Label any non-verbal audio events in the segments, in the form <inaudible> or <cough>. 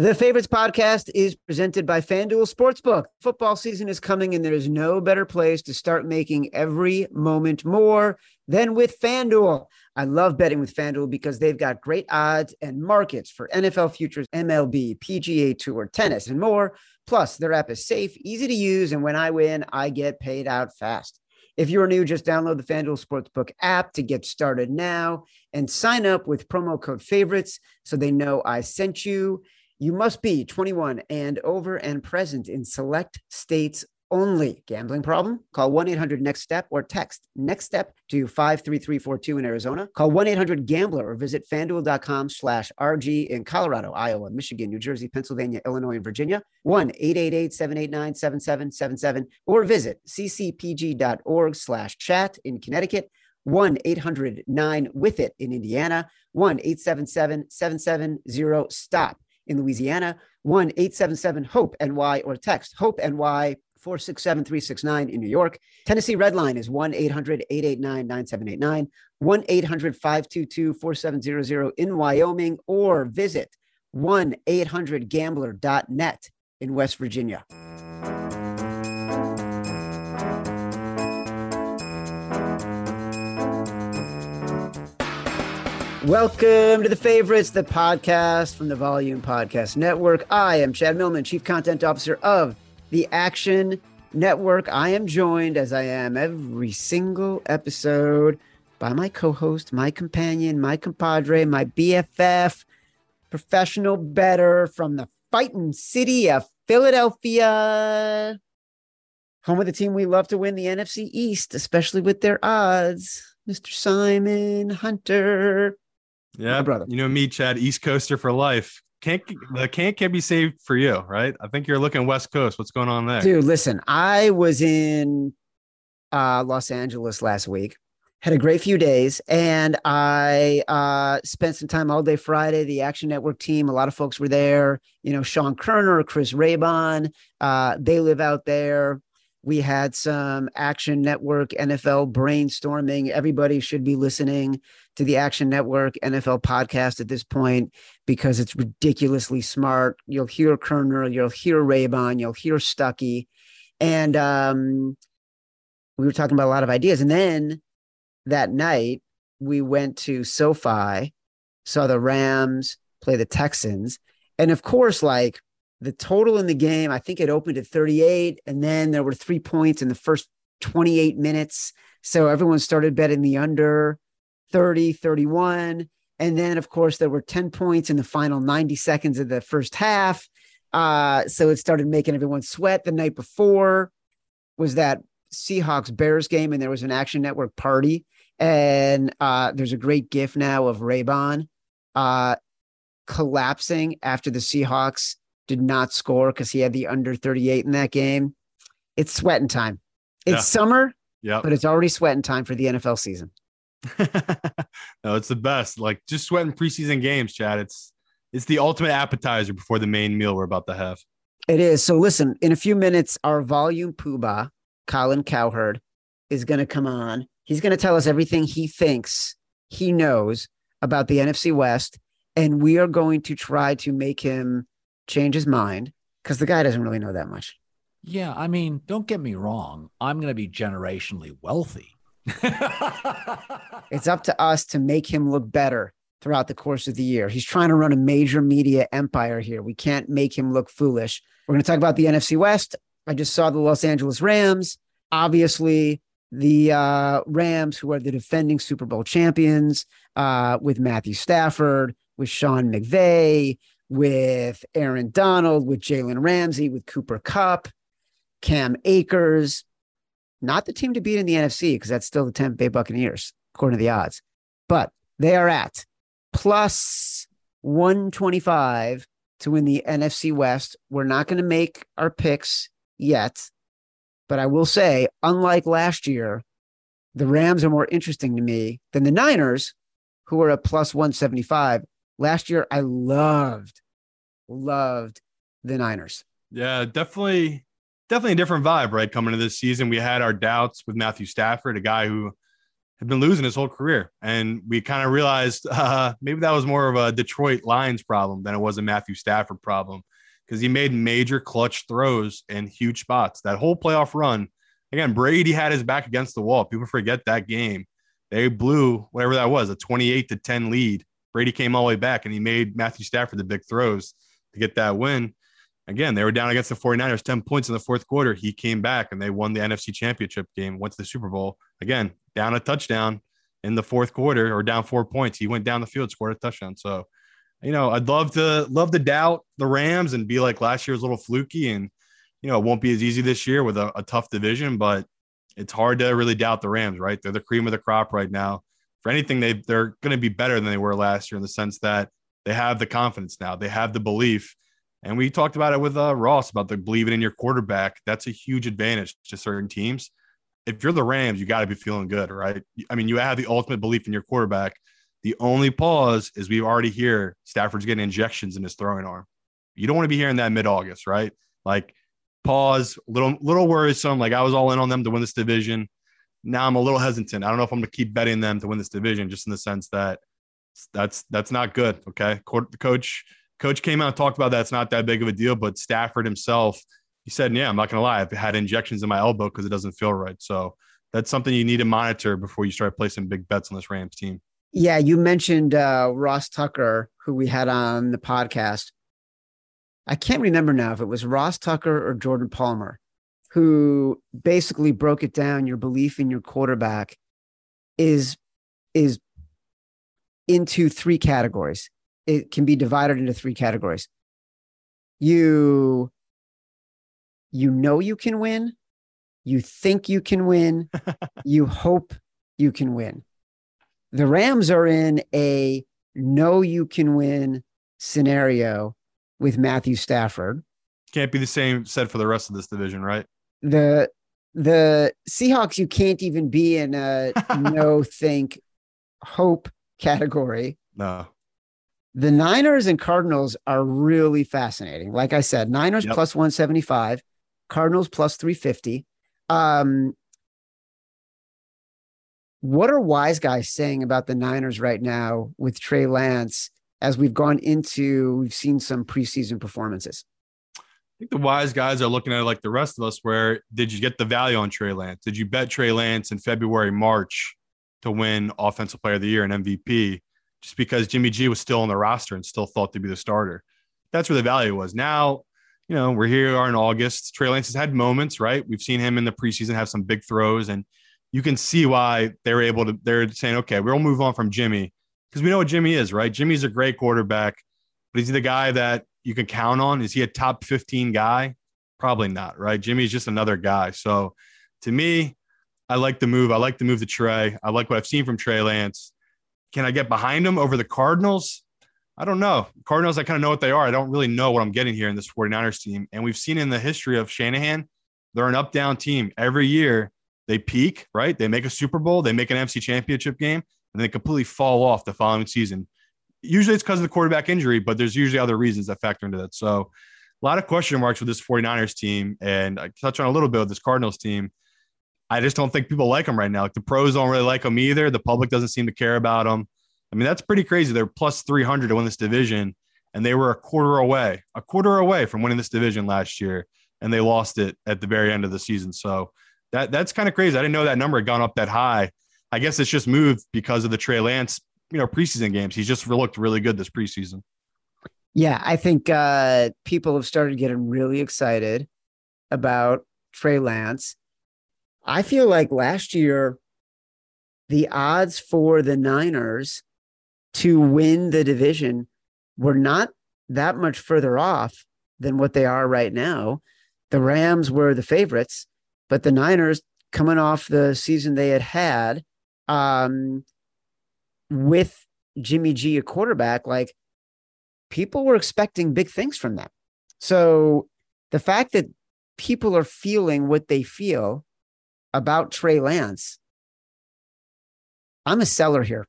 The Favorites podcast is presented by FanDuel Sportsbook. Football season is coming, and there is no better place to start making every moment more than with FanDuel. I love betting with FanDuel because they've got great odds and markets for NFL futures, MLB, PGA Tour, tennis, and more. Plus, their app is safe, easy to use, and when I win, I get paid out fast. If you are new, just download the FanDuel Sportsbook app to get started now and sign up with promo code favorites so they know I sent you. You must be 21 and over and present in select states only. Gambling problem? Call 1 800 NEXT STEP or text NEXT STEP to 53342 in Arizona. Call 1 800 Gambler or visit fanduel.com slash RG in Colorado, Iowa, Michigan, New Jersey, Pennsylvania, Illinois, and Virginia. 1 888 789 7777 or visit ccpg.org slash chat in Connecticut. 1 800 9 with it in Indiana. 1 877 770 STOP in Louisiana, 1 877 HOPE NY or text HOPE NY 467 369 in New York. Tennessee Redline is 1 800 889 9789, 1 800 522 4700 in Wyoming, or visit 1 800 gambler.net in West Virginia. Welcome to the favorites, the podcast from the Volume Podcast Network. I am Chad Millman, Chief Content Officer of the Action Network. I am joined, as I am every single episode, by my co host, my companion, my compadre, my BFF, professional bettor from the fighting city of Philadelphia, home of the team we love to win the NFC East, especially with their odds. Mr. Simon Hunter. Yeah, brother. You know me, Chad, East Coaster for life. Can't the can't can be saved for you, right? I think you're looking West Coast. What's going on there, dude? Listen, I was in uh, Los Angeles last week. Had a great few days, and I uh, spent some time all day Friday. The Action Network team, a lot of folks were there. You know, Sean Koerner, Chris Raybon, uh, they live out there. We had some Action Network NFL brainstorming. Everybody should be listening to the Action Network NFL podcast at this point because it's ridiculously smart. You'll hear Koerner, you'll hear Raybon, you'll hear Stuckey. And um, we were talking about a lot of ideas. And then that night, we went to SoFi, saw the Rams play the Texans. And of course, like the total in the game, I think it opened at 38, and then there were three points in the first 28 minutes. So everyone started betting the under 30, 31. And then, of course, there were 10 points in the final 90 seconds of the first half. Uh, so it started making everyone sweat. The night before was that Seahawks Bears game, and there was an Action Network party. And uh, there's a great gif now of Raybon uh, collapsing after the Seahawks did not score because he had the under 38 in that game. It's sweating time. It's yeah. summer, yeah, but it's already sweating time for the NFL season. <laughs> no, it's the best. Like just sweating preseason games, Chad. It's it's the ultimate appetizer before the main meal we're about to have. It is. So listen, in a few minutes, our volume poobah, Colin Cowherd, is going to come on. He's going to tell us everything he thinks he knows about the NFC West, and we are going to try to make him change his mind because the guy doesn't really know that much. Yeah, I mean, don't get me wrong. I'm going to be generationally wealthy. <laughs> it's up to us to make him look better throughout the course of the year. He's trying to run a major media empire here. We can't make him look foolish. We're going to talk about the NFC West. I just saw the Los Angeles Rams. Obviously, the uh, Rams, who are the defending Super Bowl champions, uh, with Matthew Stafford, with Sean McVay, with Aaron Donald, with Jalen Ramsey, with Cooper Kupp, Cam Akers. Not the team to beat in the NFC because that's still the Tampa Bay Buccaneers, according to the odds. But they are at plus 125 to win the NFC West. We're not going to make our picks yet, but I will say, unlike last year, the Rams are more interesting to me than the Niners, who are a plus 175. Last year, I loved, loved the Niners. Yeah, definitely, definitely a different vibe, right? Coming into this season, we had our doubts with Matthew Stafford, a guy who had been losing his whole career. And we kind of realized <laughs> uh, maybe that was more of a Detroit Lions problem than it was a Matthew Stafford problem because he made major clutch throws in huge spots. That whole playoff run, again, Brady had his back against the wall. People forget that game. They blew whatever that was, a 28 to 10 lead. Brady came all the way back and he made Matthew Stafford the big throws to get that win. Again, they were down against the 49ers 10 points in the fourth quarter. He came back and they won the NFC championship game, went to the Super Bowl. Again, down a touchdown in the fourth quarter or down four points. He went down the field, scored a touchdown. So, you know, I'd love to love to doubt the Rams and be like last year was a little fluky and you know, it won't be as easy this year with a, a tough division, but it's hard to really doubt the Rams, right? They're the cream of the crop right now. For anything, they they're going to be better than they were last year in the sense that they have the confidence now, they have the belief. And we talked about it with uh, Ross about the believing in your quarterback. That's a huge advantage to certain teams if you're the Rams, you got to be feeling good, right? I mean, you have the ultimate belief in your quarterback. The only pause is we've already hear Stafford's getting injections in his throwing arm. You don't want to be hearing that mid August, right? Like, pause, little little worrisome. Like I was all in on them to win this division. Now I'm a little hesitant. I don't know if I'm going to keep betting them to win this division, just in the sense that that's that's not good. Okay, coach coach came out and talked about that. It's not that big of a deal, but Stafford himself he said, "Yeah, I'm not gonna lie, I've had injections in my elbow because it doesn't feel right." So that's something you need to monitor before you start placing big bets on this Rams team. Yeah, you mentioned uh, Ross Tucker, who we had on the podcast. I can't remember now if it was Ross Tucker or Jordan Palmer, who basically broke it down. Your belief in your quarterback is is into three categories. It can be divided into three categories. You you know you can win, you think you can win, <laughs> you hope you can win. The Rams are in a know you can win scenario with Matthew Stafford. Can't be the same said for the rest of this division, right? The the Seahawks, you can't even be in a <laughs> no think hope category. No the Niners and Cardinals are really fascinating. Like I said, Niners yep. plus 175, Cardinals plus 350. Um, what are wise guys saying about the Niners right now with Trey Lance as we've gone into, we've seen some preseason performances? Think the wise guys are looking at it like the rest of us, where did you get the value on Trey Lance? Did you bet Trey Lance in February, March to win Offensive Player of the Year and MVP just because Jimmy G was still on the roster and still thought to be the starter? That's where the value was. Now you know, we're here are in August. Trey Lance has had moments, right? We've seen him in the preseason have some big throws, and you can see why they're able to. They're saying, okay, we'll move on from Jimmy because we know what Jimmy is, right? Jimmy's a great quarterback, but he's the guy that you can count on? Is he a top 15 guy? Probably not, right? Jimmy's just another guy. So to me, I like the move. I like the move to Trey. I like what I've seen from Trey Lance. Can I get behind him over the Cardinals? I don't know. Cardinals, I kind of know what they are. I don't really know what I'm getting here in this 49ers team. And we've seen in the history of Shanahan, they're an up down team. Every year they peak, right? They make a Super Bowl, they make an NFC championship game, and they completely fall off the following season. Usually it's because of the quarterback injury, but there's usually other reasons that factor into that. So a lot of question marks with this 49ers team. And I touch on a little bit with this Cardinals team. I just don't think people like them right now. Like the pros don't really like them either. The public doesn't seem to care about them. I mean, that's pretty crazy. They're plus 300 to win this division, and they were a quarter away, a quarter away from winning this division last year, and they lost it at the very end of the season. So that that's kind of crazy. I didn't know that number had gone up that high. I guess it's just moved because of the Trey Lance, you know, preseason games. He's just looked really good this preseason. Yeah, I think uh, people have started getting really excited about Trey Lance. I feel like last year, the odds for the Niners to win the division were not that much further off than what they are right now. The Rams were the favorites, but the Niners, coming off the season they had had um, with Jimmy G, a quarterback, like people were expecting big things from them. So the fact that people are feeling what they feel about Trey Lance, I'm a seller here.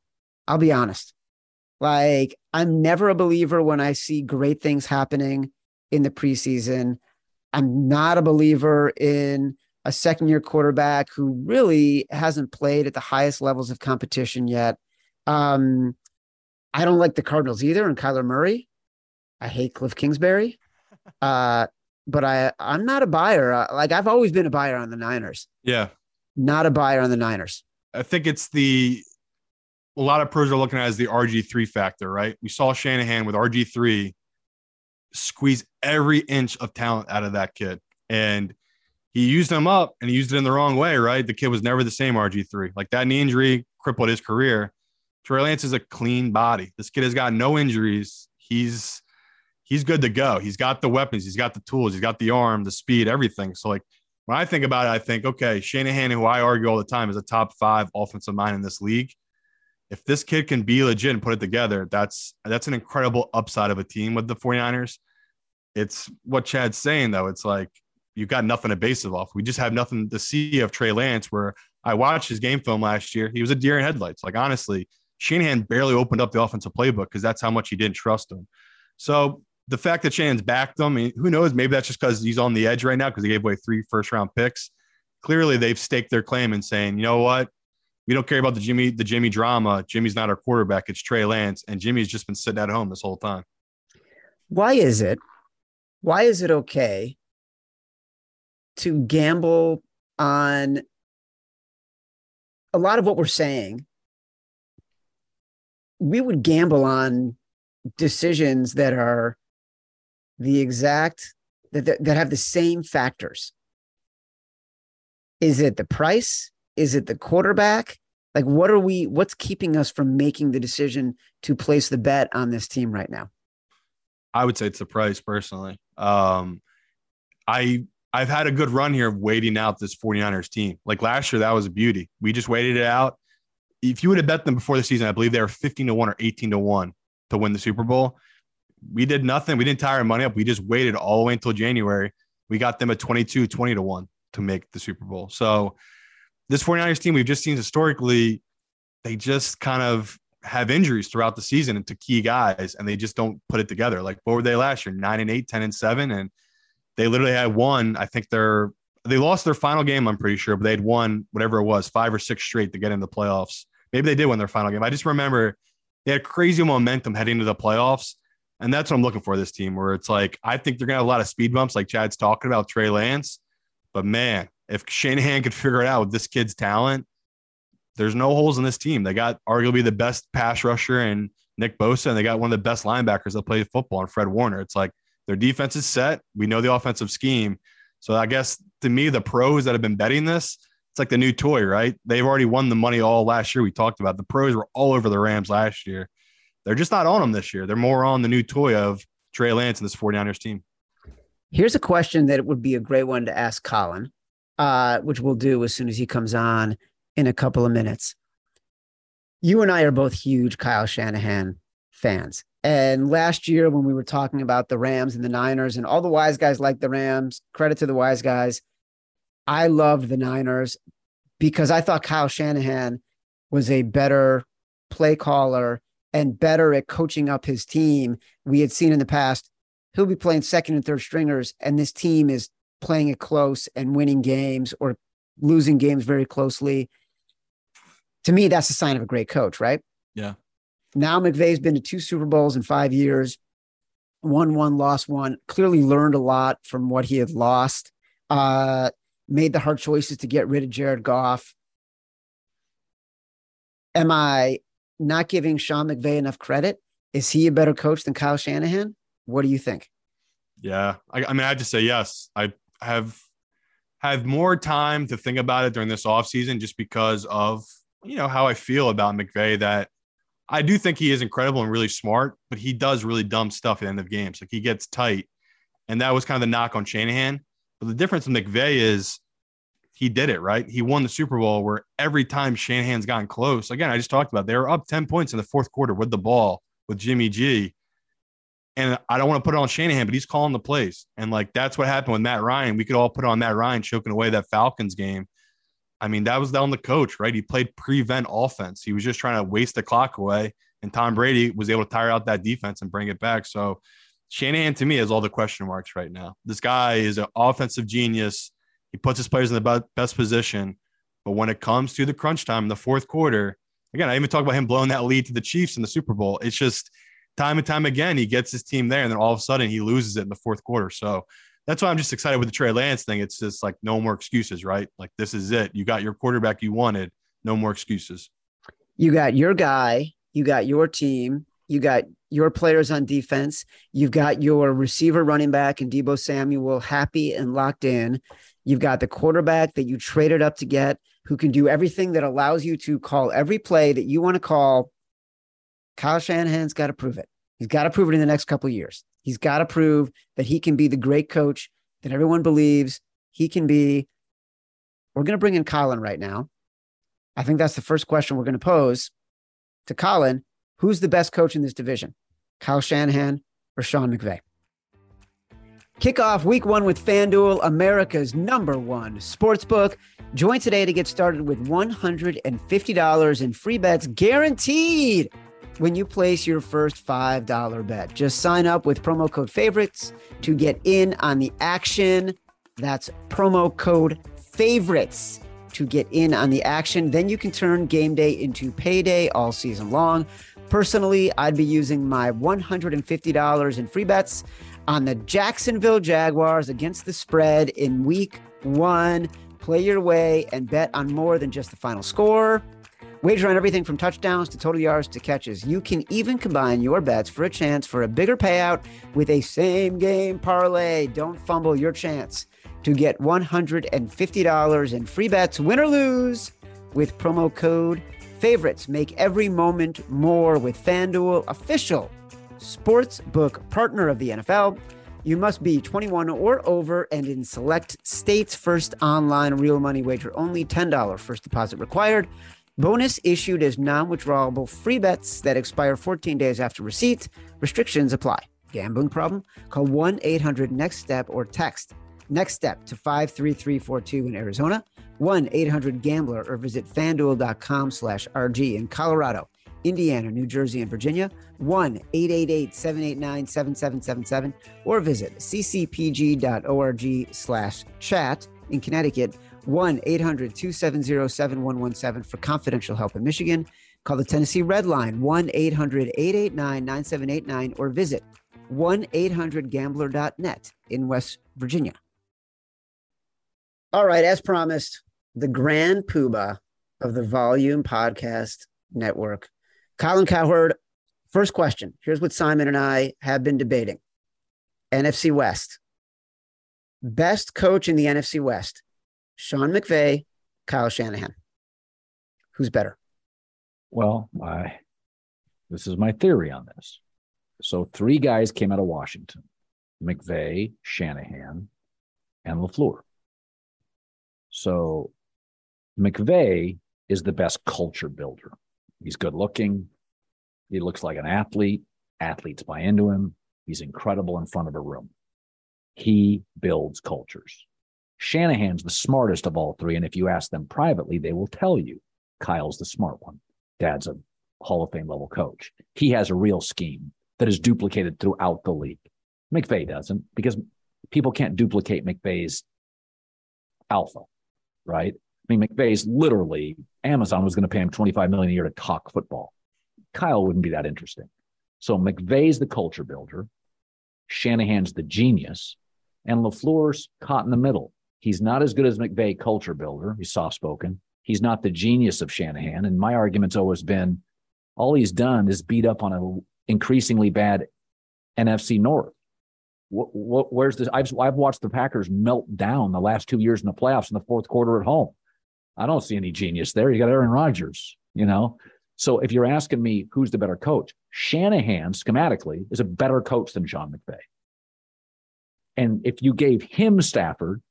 I'll be honest. Like, I'm never a believer when I see great things happening in the preseason. I'm not a believer in a second year quarterback who really hasn't played at the highest levels of competition yet. Um, I don't like the Cardinals either and Kyler Murray. I hate Cliff Kingsbury. <laughs> Uh, but I I'm not a buyer. Uh, like I've always been a buyer on the Niners. Yeah. Not a buyer on the Niners. I think it's the a lot of pros are looking at as the RG3 factor, right? We saw Shanahan with RG3 squeeze every inch of talent out of that kid. And he used him up and he used it in the wrong way, right? The kid was never the same RG3. Like that knee injury crippled his career. Trey Lance is a clean body. This kid has got no injuries. He's he's good to go. He's got the weapons, he's got the tools, he's got the arm, the speed, everything. So like when I think about it, I think, okay, Shanahan, who I argue all the time is a top five offensive mind in this league. If this kid can be legit and put it together, that's that's an incredible upside of a team with the 49ers. It's what Chad's saying, though. It's like you've got nothing to base it off. We just have nothing to see of Trey Lance. Where I watched his game film last year, he was a deer in headlights. Like honestly, Shanahan barely opened up the offensive playbook because that's how much he didn't trust him. So the fact that Shanahan's backed them, who knows? Maybe that's just because he's on the edge right now because he gave away three first round picks. Clearly, they've staked their claim and saying, you know what? We don't care about the Jimmy, the Jimmy drama. Jimmy's not our quarterback. It's Trey Lance, and Jimmy's just been sitting at home this whole time. Why is it? Why is it okay to gamble on a lot of what we're saying we would gamble on decisions that are the exact that, that, that have the same factors. Is it the price? Is it the quarterback? Like what are we what's keeping us from making the decision to place the bet on this team right now? I would say it's the price personally. Um i i've had a good run here of waiting out this 49ers team. Like last year that was a beauty. We just waited it out if you would have bet them before the season, I believe they were 15 to 1 or 18 to 1 to win the Super Bowl. We did nothing. We didn't tie our money up. We just waited all the way until January. We got them at 22, 20 to 1 to make the Super Bowl. So this 49ers team, we've just seen historically, they just kind of have injuries throughout the season to key guys and they just don't put it together. Like what were they last year? Nine and eight, 10 and seven. And they literally had one. I think they're they lost their final game, I'm pretty sure, but they had won whatever it was, five or six straight to get in the playoffs. Maybe they did win their final game. I just remember they had crazy momentum heading into the playoffs. And that's what I'm looking for this team, where it's like, I think they're going to have a lot of speed bumps, like Chad's talking about Trey Lance. But man, if Shanahan could figure it out with this kid's talent, there's no holes in this team. They got arguably the best pass rusher in Nick Bosa, and they got one of the best linebackers that play football in Fred Warner. It's like their defense is set. We know the offensive scheme. So I guess to me, the pros that have been betting this, it's like the new toy, right? They've already won the money all last year. We talked about the pros were all over the Rams last year. They're just not on them this year. They're more on the new toy of Trey Lance and this 49ers team. Here's a question that would be a great one to ask Colin, uh, which we'll do as soon as he comes on in a couple of minutes. You and I are both huge Kyle Shanahan fans. And last year, when we were talking about the Rams and the Niners, and all the wise guys like the Rams, credit to the wise guys, I loved the Niners because I thought Kyle Shanahan was a better play caller and better at coaching up his team. We had seen in the past, he'll be playing second and third stringers, and this team is playing it close and winning games or losing games very closely. To me, that's a sign of a great coach, right? Yeah. Now McVay's been to two Super Bowls in five years, won one, lost one, clearly learned a lot from what he had lost. Uh, made the hard choices to get rid of Jared Goff. Am I not giving Sean McVay enough credit? Is he a better coach than Kyle Shanahan? What do you think? Yeah, I, I mean, I have to say yes. I have have more time to think about it during this offseason just because of you know how I feel about McVay. That I do think he is incredible and really smart, but he does really dumb stuff at the end of games. Like he gets tight, and that was kind of the knock on Shanahan. But the difference with McVay is he did it, right? He won the Super Bowl where every time Shanahan's gotten close, again, I just talked about they were up 10 points in the fourth quarter with the ball with Jimmy G. And I don't want to put it on Shanahan, but he's calling the plays. And like that's what happened with Matt Ryan. We could all put on Matt Ryan choking away that Falcons game. I mean, that was down the coach, right? He played prevent offense. He was just trying to waste the clock away. And Tom Brady was able to tire out that defense and bring it back. So Shanahan to me has all the question marks right now. This guy is an offensive genius. He puts his players in the best position. But when it comes to the crunch time in the fourth quarter, again, I even talk about him blowing that lead to the Chiefs in the Super Bowl. It's just time and time again, he gets his team there, and then all of a sudden he loses it in the fourth quarter. So that's why I'm just excited with the Trey Lance thing. It's just like no more excuses, right? Like this is it. You got your quarterback you wanted. No more excuses. You got your guy. You got your team. You got your players on defense. You've got your receiver running back and Deebo Samuel happy and locked in. You've got the quarterback that you traded up to get who can do everything that allows you to call every play that you want to call. Kyle Shanahan's got to prove it. He's got to prove it in the next couple of years. He's got to prove that he can be the great coach that everyone believes he can be. We're going to bring in Colin right now. I think that's the first question we're going to pose to Colin. Who's the best coach in this division? Kyle Shanahan or Sean McVay? Kick off week one with FanDuel, America's number one sportsbook. Join today to get started with $150 in free bets guaranteed when you place your first $5 bet. Just sign up with promo code favorites to get in on the action. That's promo code favorites to get in on the action. Then you can turn game day into payday all season long. Personally, I'd be using my $150 in free bets on the Jacksonville Jaguars against the spread in week one. Play your way and bet on more than just the final score. Wager on everything from touchdowns to total yards to catches. You can even combine your bets for a chance for a bigger payout with a same game parlay. Don't fumble your chance to get $150 in free bets, win or lose, with promo code favorites. Make every moment more with FanDuel, official sports book partner of the NFL. You must be 21 or over and in select states. First online real money wager only $10 first deposit required. Bonus issued as non withdrawable free bets that expire 14 days after receipt. Restrictions apply. Gambling problem? Call 1 800 NEXT STEP or text NEXT STEP to 53342 in Arizona, 1 800 Gambler, or visit fanduel.com slash RG in Colorado. Indiana, New Jersey, and Virginia, 1 888 789 7777, or visit ccpg.org slash chat in Connecticut, 1 800 270 7117 for confidential help in Michigan. Call the Tennessee Red Line, 1 800 889 9789, or visit 1 800 gambler.net in West Virginia. All right, as promised, the grand poobah of the Volume Podcast Network Colin Cowherd, first question. Here's what Simon and I have been debating NFC West. Best coach in the NFC West, Sean McVay, Kyle Shanahan. Who's better? Well, I, this is my theory on this. So, three guys came out of Washington McVay, Shanahan, and LaFleur. So, McVay is the best culture builder. He's good looking. He looks like an athlete. Athletes buy into him. He's incredible in front of a room. He builds cultures. Shanahan's the smartest of all three. And if you ask them privately, they will tell you Kyle's the smart one. Dad's a Hall of Fame level coach. He has a real scheme that is duplicated throughout the league. McVay doesn't because people can't duplicate McVay's alpha, right? I mean, McVay's literally Amazon was going to pay him 25 million a year to talk football. Kyle wouldn't be that interesting. So McVay's the culture builder, Shanahan's the genius, and LaFleur's caught in the middle. He's not as good as McVay culture builder. He's soft spoken. He's not the genius of Shanahan. And my argument's always been all he's done is beat up on an increasingly bad NFC North. What, what, where's this? I've, I've watched the Packers melt down the last two years in the playoffs in the fourth quarter at home. I don't see any genius there. You got Aaron Rodgers, you know. So if you're asking me who's the better coach, Shanahan schematically is a better coach than Sean McVay. And if you gave him Stafford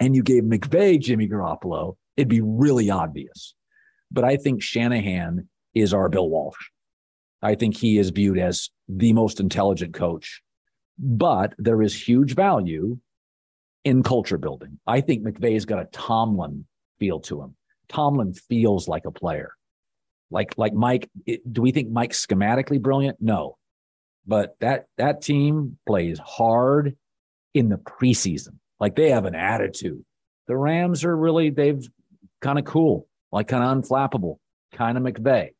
and you gave McVay Jimmy Garoppolo, it'd be really obvious. But I think Shanahan is our Bill Walsh. I think he is viewed as the most intelligent coach. But there is huge value in culture building. I think McVay's got a Tomlin feel to him. Tomlin feels like a player. Like like Mike, it, do we think Mike's schematically brilliant? No. But that that team plays hard in the preseason. Like they have an attitude. The Rams are really they've kind of cool, like kind of unflappable, kind of McVay.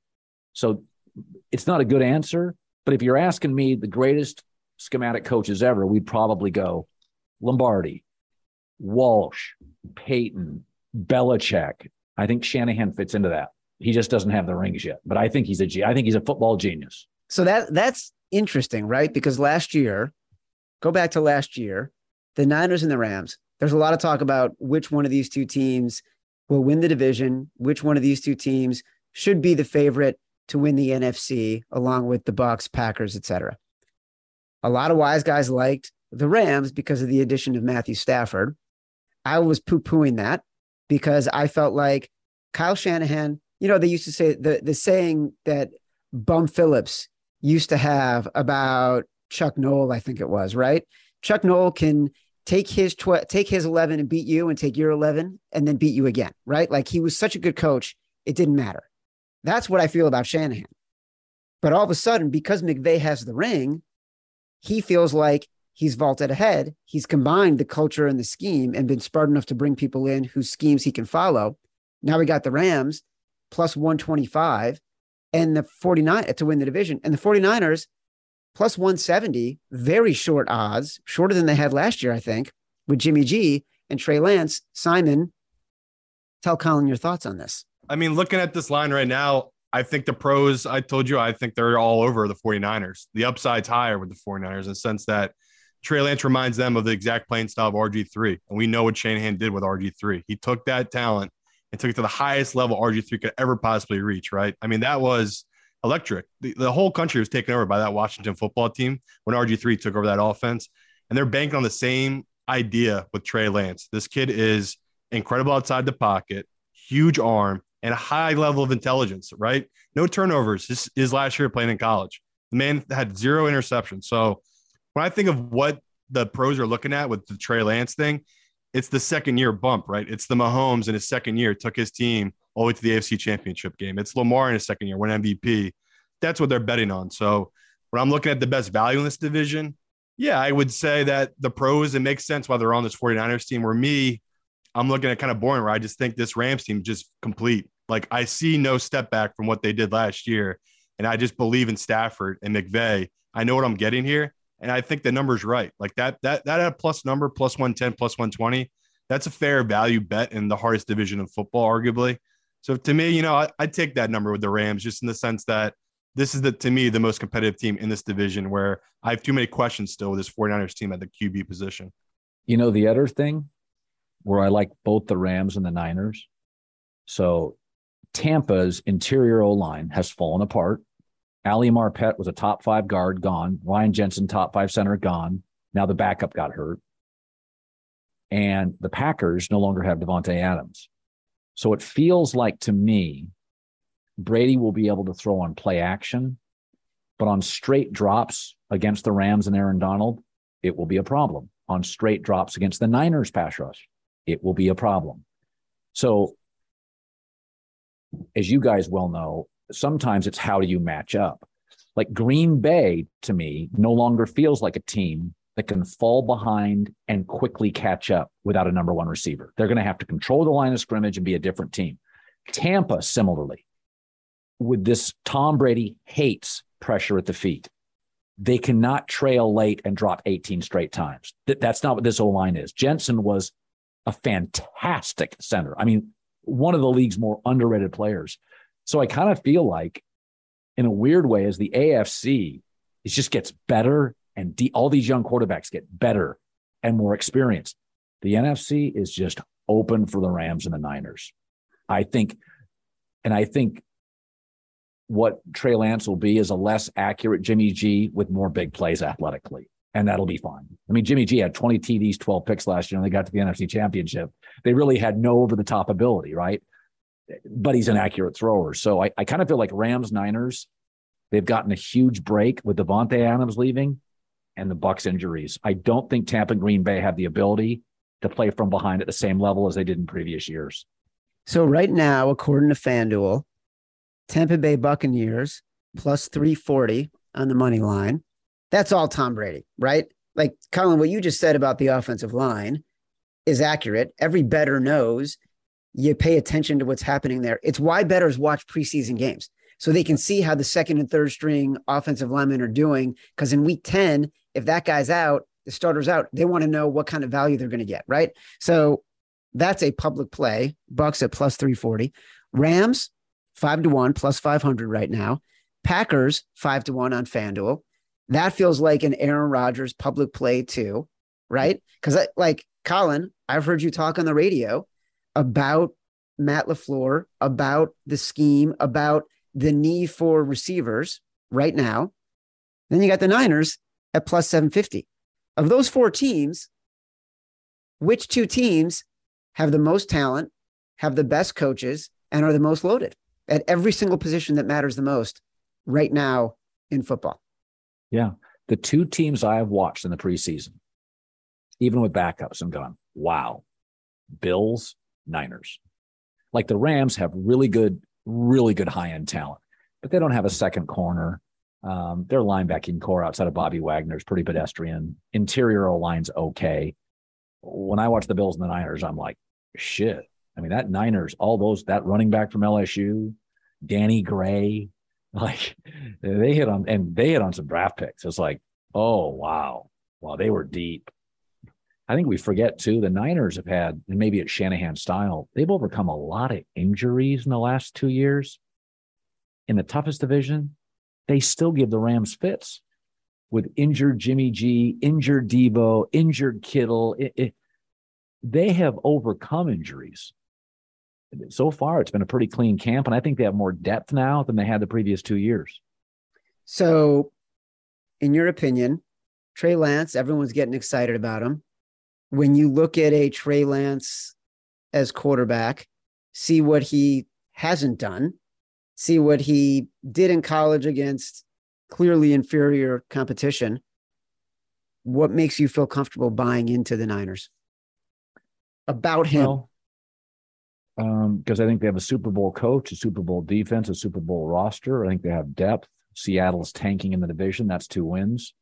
So it's not a good answer, but if you're asking me the greatest schematic coaches ever, we'd probably go Lombardi, Walsh, Payton, Belichick. I think Shanahan fits into that. He just doesn't have the rings yet, but I think he's a I think he's a football genius. So that that's interesting, right? Because last year, go back to last year, the Niners and the Rams. There's a lot of talk about which one of these two teams will win the division, which one of these two teams should be the favorite to win the NFC, along with the Bucs, Packers, etc. A lot of wise guys liked the Rams because of the addition of Matthew Stafford. I was poo pooing that because I felt like Kyle Shanahan, you know, they used to say the, the saying that Bum Phillips used to have about Chuck Noll, I think it was, right? Chuck Noll can take his tw- take his 11 and beat you and take your 11 and then beat you again, right? Like he was such a good coach, it didn't matter. That's what I feel about Shanahan. But all of a sudden, because McVay has the ring, he feels like he's vaulted ahead. He's combined the culture and the scheme and been smart enough to bring people in whose schemes he can follow. Now we got the Rams plus 125 and the 49 to win the division. And the 49ers plus 170, very short odds, shorter than they had last year, I think, with Jimmy G and Trey Lance. Simon, tell Colin your thoughts on this. I mean, looking at this line right now, I think the pros, I told you, I think they're all over the 49ers. The upside's higher with the 49ers in the sense that Trey Lance reminds them of the exact playing style of RG3. And we know what Shanahan did with RG3. He took that talent and took it to the highest level RG3 could ever possibly reach, right? I mean, that was electric. The, the whole country was taken over by that Washington football team when RG3 took over that offense. And they're banking on the same idea with Trey Lance. This kid is incredible outside the pocket, huge arm, and a high level of intelligence, right? No turnovers. His, his last year playing in college. The man had zero interceptions. So when I think of what the pros are looking at with the Trey Lance thing, it's the second year bump, right? It's the Mahomes in his second year took his team all the way to the AFC championship game. It's Lamar in his second year, won MVP. That's what they're betting on. So when I'm looking at the best value in this division, yeah, I would say that the pros, it makes sense why they're on this 49ers team. Where me, I'm looking at kind of boring, where I just think this Rams team just complete. Like I see no step back from what they did last year. And I just believe in Stafford and McVay. I know what I'm getting here. And I think the number's right. Like that, that, that a plus number, plus 110, plus 120, that's a fair value bet in the hardest division of football, arguably. So to me, you know, I, I'd take that number with the Rams just in the sense that this is the to me the most competitive team in this division where I have too many questions still with this 49ers team at the QB position. You know, the other thing where I like both the Rams and the Niners. So Tampa's interior O line has fallen apart. Ali Marpet was a top five guard, gone. Ryan Jensen, top five center, gone. Now the backup got hurt. And the Packers no longer have Davante Adams. So it feels like to me, Brady will be able to throw on play action, but on straight drops against the Rams and Aaron Donald, it will be a problem. On straight drops against the Niners pass rush, it will be a problem. So, as you guys well know, sometimes it's how do you match up? Like Green Bay to me no longer feels like a team that can fall behind and quickly catch up without a number one receiver. They're going to have to control the line of scrimmage and be a different team. Tampa, similarly, with this, Tom Brady hates pressure at the feet. They cannot trail late and drop 18 straight times. That's not what this O line is. Jensen was a fantastic center. I mean, one of the league's more underrated players. So I kind of feel like, in a weird way, as the AFC, it just gets better and de- all these young quarterbacks get better and more experienced. The NFC is just open for the Rams and the Niners. I think, and I think what Trey Lance will be is a less accurate Jimmy G with more big plays athletically. And that'll be fine. I mean, Jimmy G had 20 TDs, 12 picks last year, and they got to the NFC championship. They really had no over the top ability, right? But he's an accurate thrower. So I, I kind of feel like Rams, Niners, They've gotten a huge break with Davante Adams leaving and the Bucs injuries. I don't think Tampa and Green Bay have the ability to play from behind at the same level as they did in previous years. So right now, according to FanDuel, Tampa Bay Buccaneers plus 340 on the money line. That's all Tom Brady, right? Like Colin, what you just said about the offensive line is accurate. Every bettor knows you pay attention to what's happening there. It's why bettors watch preseason games so they can see how the second and third string offensive linemen are doing. Because in week 10, if that guy's out, the starter's out, they want to know what kind of value they're going to get, right? So that's a public play. Bucs at plus 340. Rams, five to one, plus 500 right now. Packers, five to one on FanDuel. That feels like an Aaron Rodgers public play too, right? Because like Colin, I've heard you talk on the radio about Matt LaFleur, about the scheme, about the need for receivers right now. Then you got the Niners at plus 750. Of those four teams, which two teams have the most talent, have the best coaches, and are the most loaded at every single position that matters the most right now in football? Yeah. The two teams I have watched in the preseason, even with backups, I'm going, wow, Bills, Niners. Like the Rams have really good, really good high end talent, but they don't have a second corner. Um, their linebacking core outside of Bobby Wagner is pretty pedestrian. Interior line's okay. When I watch the Bills and the Niners, I'm like, shit. I mean, that Niners, all those, that running back from LSU, Danny Gray, <laughs> like they hit on, and they hit on some draft picks. It's like, oh, wow. Wow, they were deep. I think we forget too, the Niners have had, and maybe it's Shanahan style, they've overcome a lot of injuries in the last two years. In the toughest division, they still give the Rams fits with injured Jimmy G, injured Deebo, injured Kittle. It, it, they have overcome injuries. So far, it's been a pretty clean camp, and I think they have more depth now than they had the previous two years. So, in your opinion, Trey Lance, everyone's getting excited about him. When you look at a Trey Lance as quarterback, see what he hasn't done, see what he did in college against clearly inferior competition. What makes you feel comfortable buying into the Niners? About him. Well, because um, I think they have a Super Bowl coach, a Super Bowl defense, a Super Bowl roster. I think they have depth. Seattle's tanking in the division. That's two wins.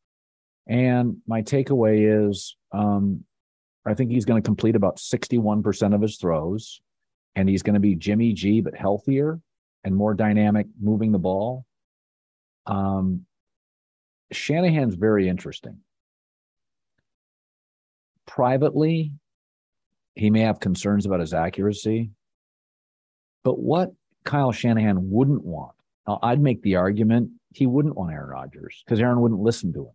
And my takeaway is um, I think he's going to complete about 61% of his throws, and he's going to be Jimmy G, but healthier and more dynamic moving the ball. Um, Shanahan's very interesting. Privately, he may have concerns about his accuracy, but what Kyle Shanahan wouldn't want, I'd make the argument he wouldn't want Aaron Rodgers because Aaron wouldn't listen to him.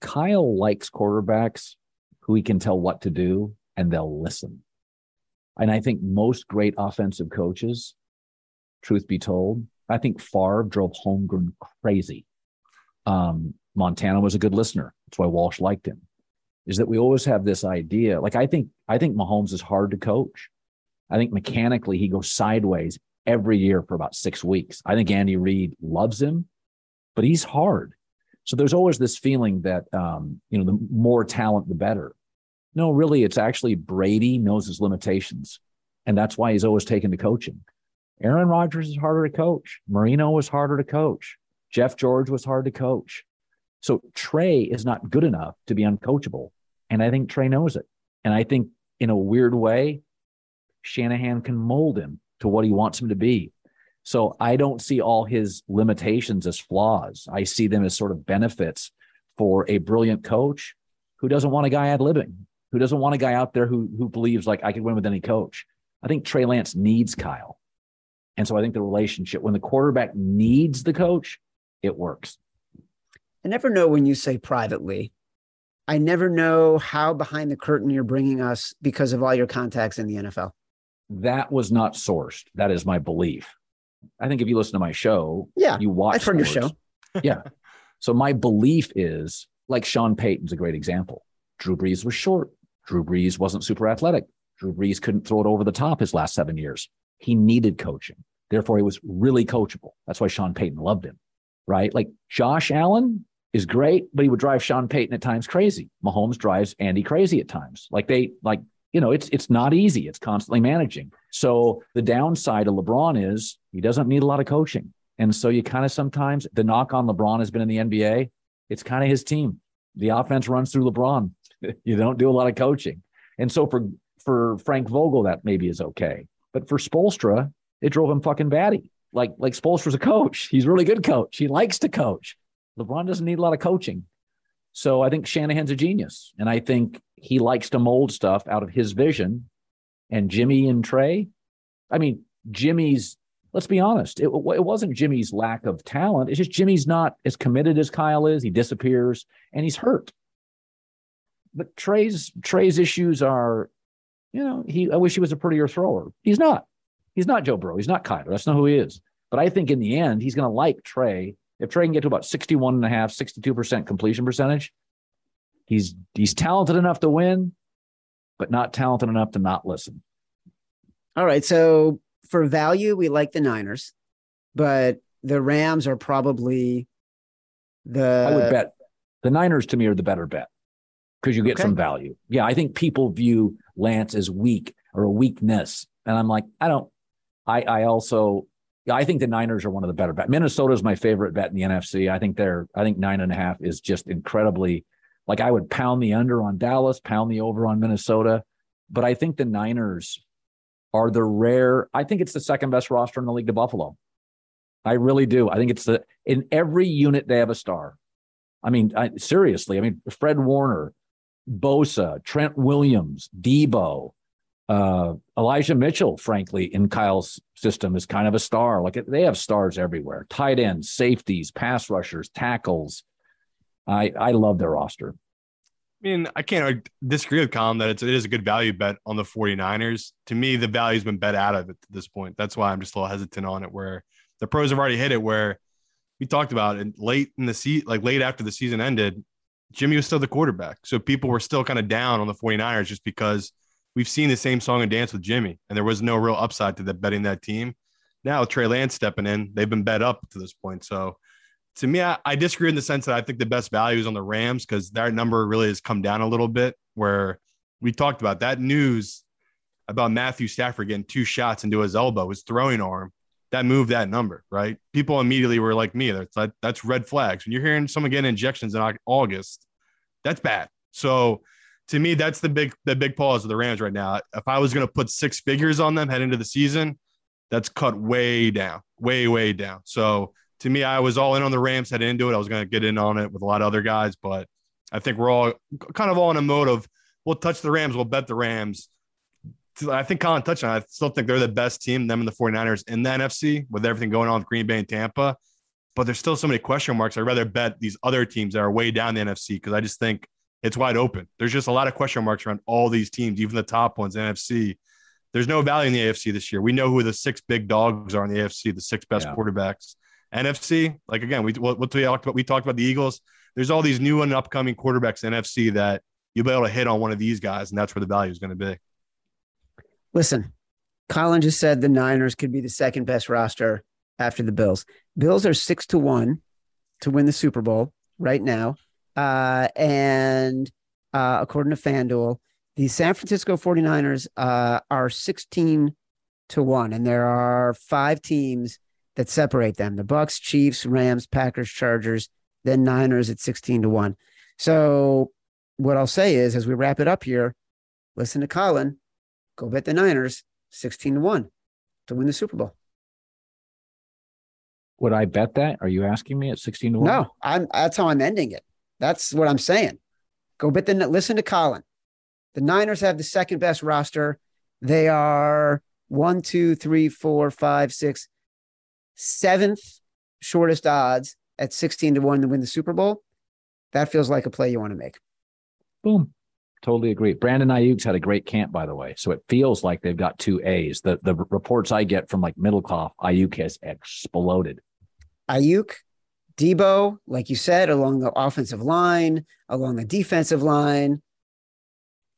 Kyle likes quarterbacks who he can tell what to do and they'll listen. And I think most great offensive coaches truth be told. I think Favre drove Holmgren crazy. Um, Montana was a good listener. That's why Walsh liked him. Is that we always have this idea. Like I think I think Mahomes is hard to coach. I think mechanically he goes sideways every year for about six weeks. I think Andy Reid loves him, but he's hard. So there's always this feeling that um, you know the more talent the better. No, really, it's actually Brady knows his limitations, and that's why he's always taken to coaching. Aaron Rodgers is harder to coach. Marino was harder to coach. Jeff George was hard to coach. So Trey is not good enough to be uncoachable. And I think Trey knows it. And I think in a weird way, Shanahan can mold him to what he wants him to be. So I don't see all his limitations as flaws. I see them as sort of benefits for a brilliant coach who doesn't want a guy ad libbing, who doesn't want a guy out there who who believes like I could win with any coach. I think Trey Lance needs Kyle. And so I think the relationship, when the quarterback needs the coach, it works. I never know when you say privately. I never know how behind the curtain you're bringing us because of all your contacts in the NFL. That was not sourced. That is my belief. I think if you listen to my show, yeah, you watch. I've heard your show. yeah. <laughs> So my belief is like Sean Payton's a great example. Drew Brees was short. Drew Brees wasn't super athletic. Drew Brees couldn't throw it over the top his last seven years. He needed coaching. Therefore, he was really coachable. That's why Sean Payton loved him, right? Like Josh Allen is great, but he would drive Sean Payton at times crazy. Mahomes drives Andy crazy at times. Like they, like, you know, it's it's not easy. It's constantly managing. So the downside of LeBron is he doesn't need a lot of coaching. And so you kind of sometimes the knock on LeBron has been in the NBA. It's kind of his team. The offense runs through LeBron. <laughs> you don't do a lot of coaching. And so for for Frank Vogel, that maybe is okay. But for Spoelstra, it drove him fucking batty. Like like Spoelstra's a coach. He's a really good coach. He likes to coach. LeBron doesn't need a lot of coaching. So I think Shanahan's a genius. And I think he likes to mold stuff out of his vision. And Jimmy and Trey, I mean, Jimmy's, let's be honest, it, it wasn't Jimmy's lack of talent. It's just Jimmy's not as committed as Kyle is. He disappears and he's hurt. But Trey's Trey's issues are, you know, he I wish he was a prettier thrower. He's not. He's not Joe Burrow. He's not Kyler. That's not who he is. But I think in the end, he's going to like Trey. If Trey can get to about 61 and a half, 62% completion percentage, he's he's talented enough to win, but not talented enough to not listen. All right. So for value, we like the Niners, but the Rams are probably the I would bet the Niners to me are the better bet because you get okay. some value. Yeah, I think people view Lance as weak or a weakness. And I'm like, I don't I, I also, I think the Niners are one of the better bets. Minnesota is my favorite bet in the NFC. I think they're, I think nine and a half is just incredibly, like I would pound the under on Dallas, pound the over on Minnesota. But I think the Niners are the rare, I think it's the second best roster in the league to Buffalo. I really do. I think it's the, in every unit, they have a star. I mean, I, seriously, I mean, Fred Warner, Bosa, Trent Williams, Deebo, uh, Elijah Mitchell, frankly, in Kyle's system is kind of a star. Like they have stars everywhere: tight ends, safeties, pass rushers, tackles. I I love their roster. I mean, I can't disagree with Colin that it's, it is a good value bet on the 49ers. To me, the value's been bet out of it at this point. That's why I'm just a little hesitant on it. Where the pros have already hit it. Where we talked about it late in the season, like late after the season ended, Jimmy was still the quarterback. So people were still kind of down on the 49ers just because we've seen the same song and dance with Jimmy, and there was no real upside to that betting that team. Now Trey Lance stepping in, they've been bet up to this point. So to me, I, I disagree in the sense that I think the best value is on the Rams because their number really has come down a little bit. Where we talked about that news about Matthew Stafford getting two shots into his elbow, his throwing arm, that moved that number, right? People immediately were like me, that's that's red flags. When you're hearing someone getting injections in August, that's bad. So to me, that's the big the big pause of the Rams right now. If I was going to put six figures on them head into the season, that's cut way down, way way down. So to me, I was all in on the Rams heading into it. I was going to get in on it with a lot of other guys, but I think we're all kind of all in a mode of we'll touch the Rams, we'll bet the Rams. I think Colin touched on. It. I still think they're the best team, them and the 49ers in the NFC with everything going on with Green Bay and Tampa. But there's still so many question marks. I'd rather bet these other teams that are way down the NFC because I just think it's wide open. There's just a lot of question marks around all these teams, even the top ones, NFC. There's no value in the AFC this year. We know who the six big dogs are in the AFC, the six best yeah. quarterbacks. NFC, like again, we what, what we talked about. We talked about the Eagles. There's all these new and upcoming quarterbacks in NFC that you'll be able to hit on one of these guys, and that's where the value is going to be. Listen, Colin just said the Niners could be the second best roster after the Bills. Bills are six to one to win the Super Bowl right now. Uh, and uh, according to FanDuel, the San Francisco 49ers uh, are 16 to 1 and there are five teams that separate them the Bucs chiefs rams packers chargers then niners at 16 to 1 so what i'll say is as we wrap it up here listen to colin go bet the niners 16 to 1 to win the super bowl would i bet that are you asking me at 16 to 1 no i'm that's how i'm ending it that's what I'm saying. Go bet the listen to Colin. The Niners have the second best roster. They are one, two, three, four, five, six, seventh shortest odds at 16 to 1 to win the Super Bowl. That feels like a play you want to make. Boom. Totally agree. Brandon Aiyuk's had a great camp, by the way. So it feels like they've got two A's. The the reports I get from like Middlekauff, Aiyuk has exploded. Aiyuk Deebo, like you said, along the offensive line, along the defensive line.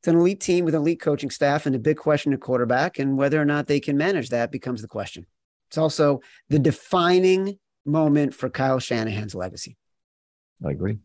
It's an elite team with elite coaching staff and a big question at quarterback, and whether or not they can manage that becomes the question. It's also the defining moment for Kyle Shanahan's legacy. I agree.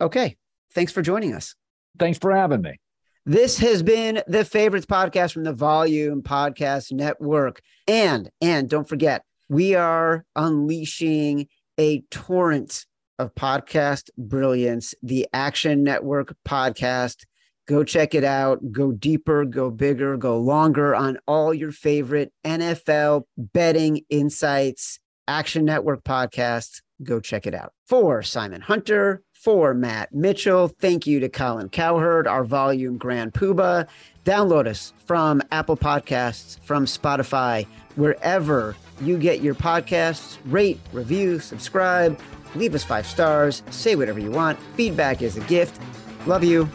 Okay. Thanks for joining us. Thanks for having me. This has been the favorites podcast from the Volume Podcast Network. And and don't forget, we are unleashing a torrent of podcast brilliance, the Action Network podcast. Go check it out. Go deeper, go bigger, go longer on all your favorite NFL betting insights. Action Network podcast. Go check it out. For Simon Hunter, for Matt Mitchell, thank you to Colin Cowherd, our volume grand poobah. Download us from Apple Podcasts, from Spotify, wherever you get your podcasts. Rate, review, subscribe, leave us five stars, say whatever you want. Feedback is a gift. Love you.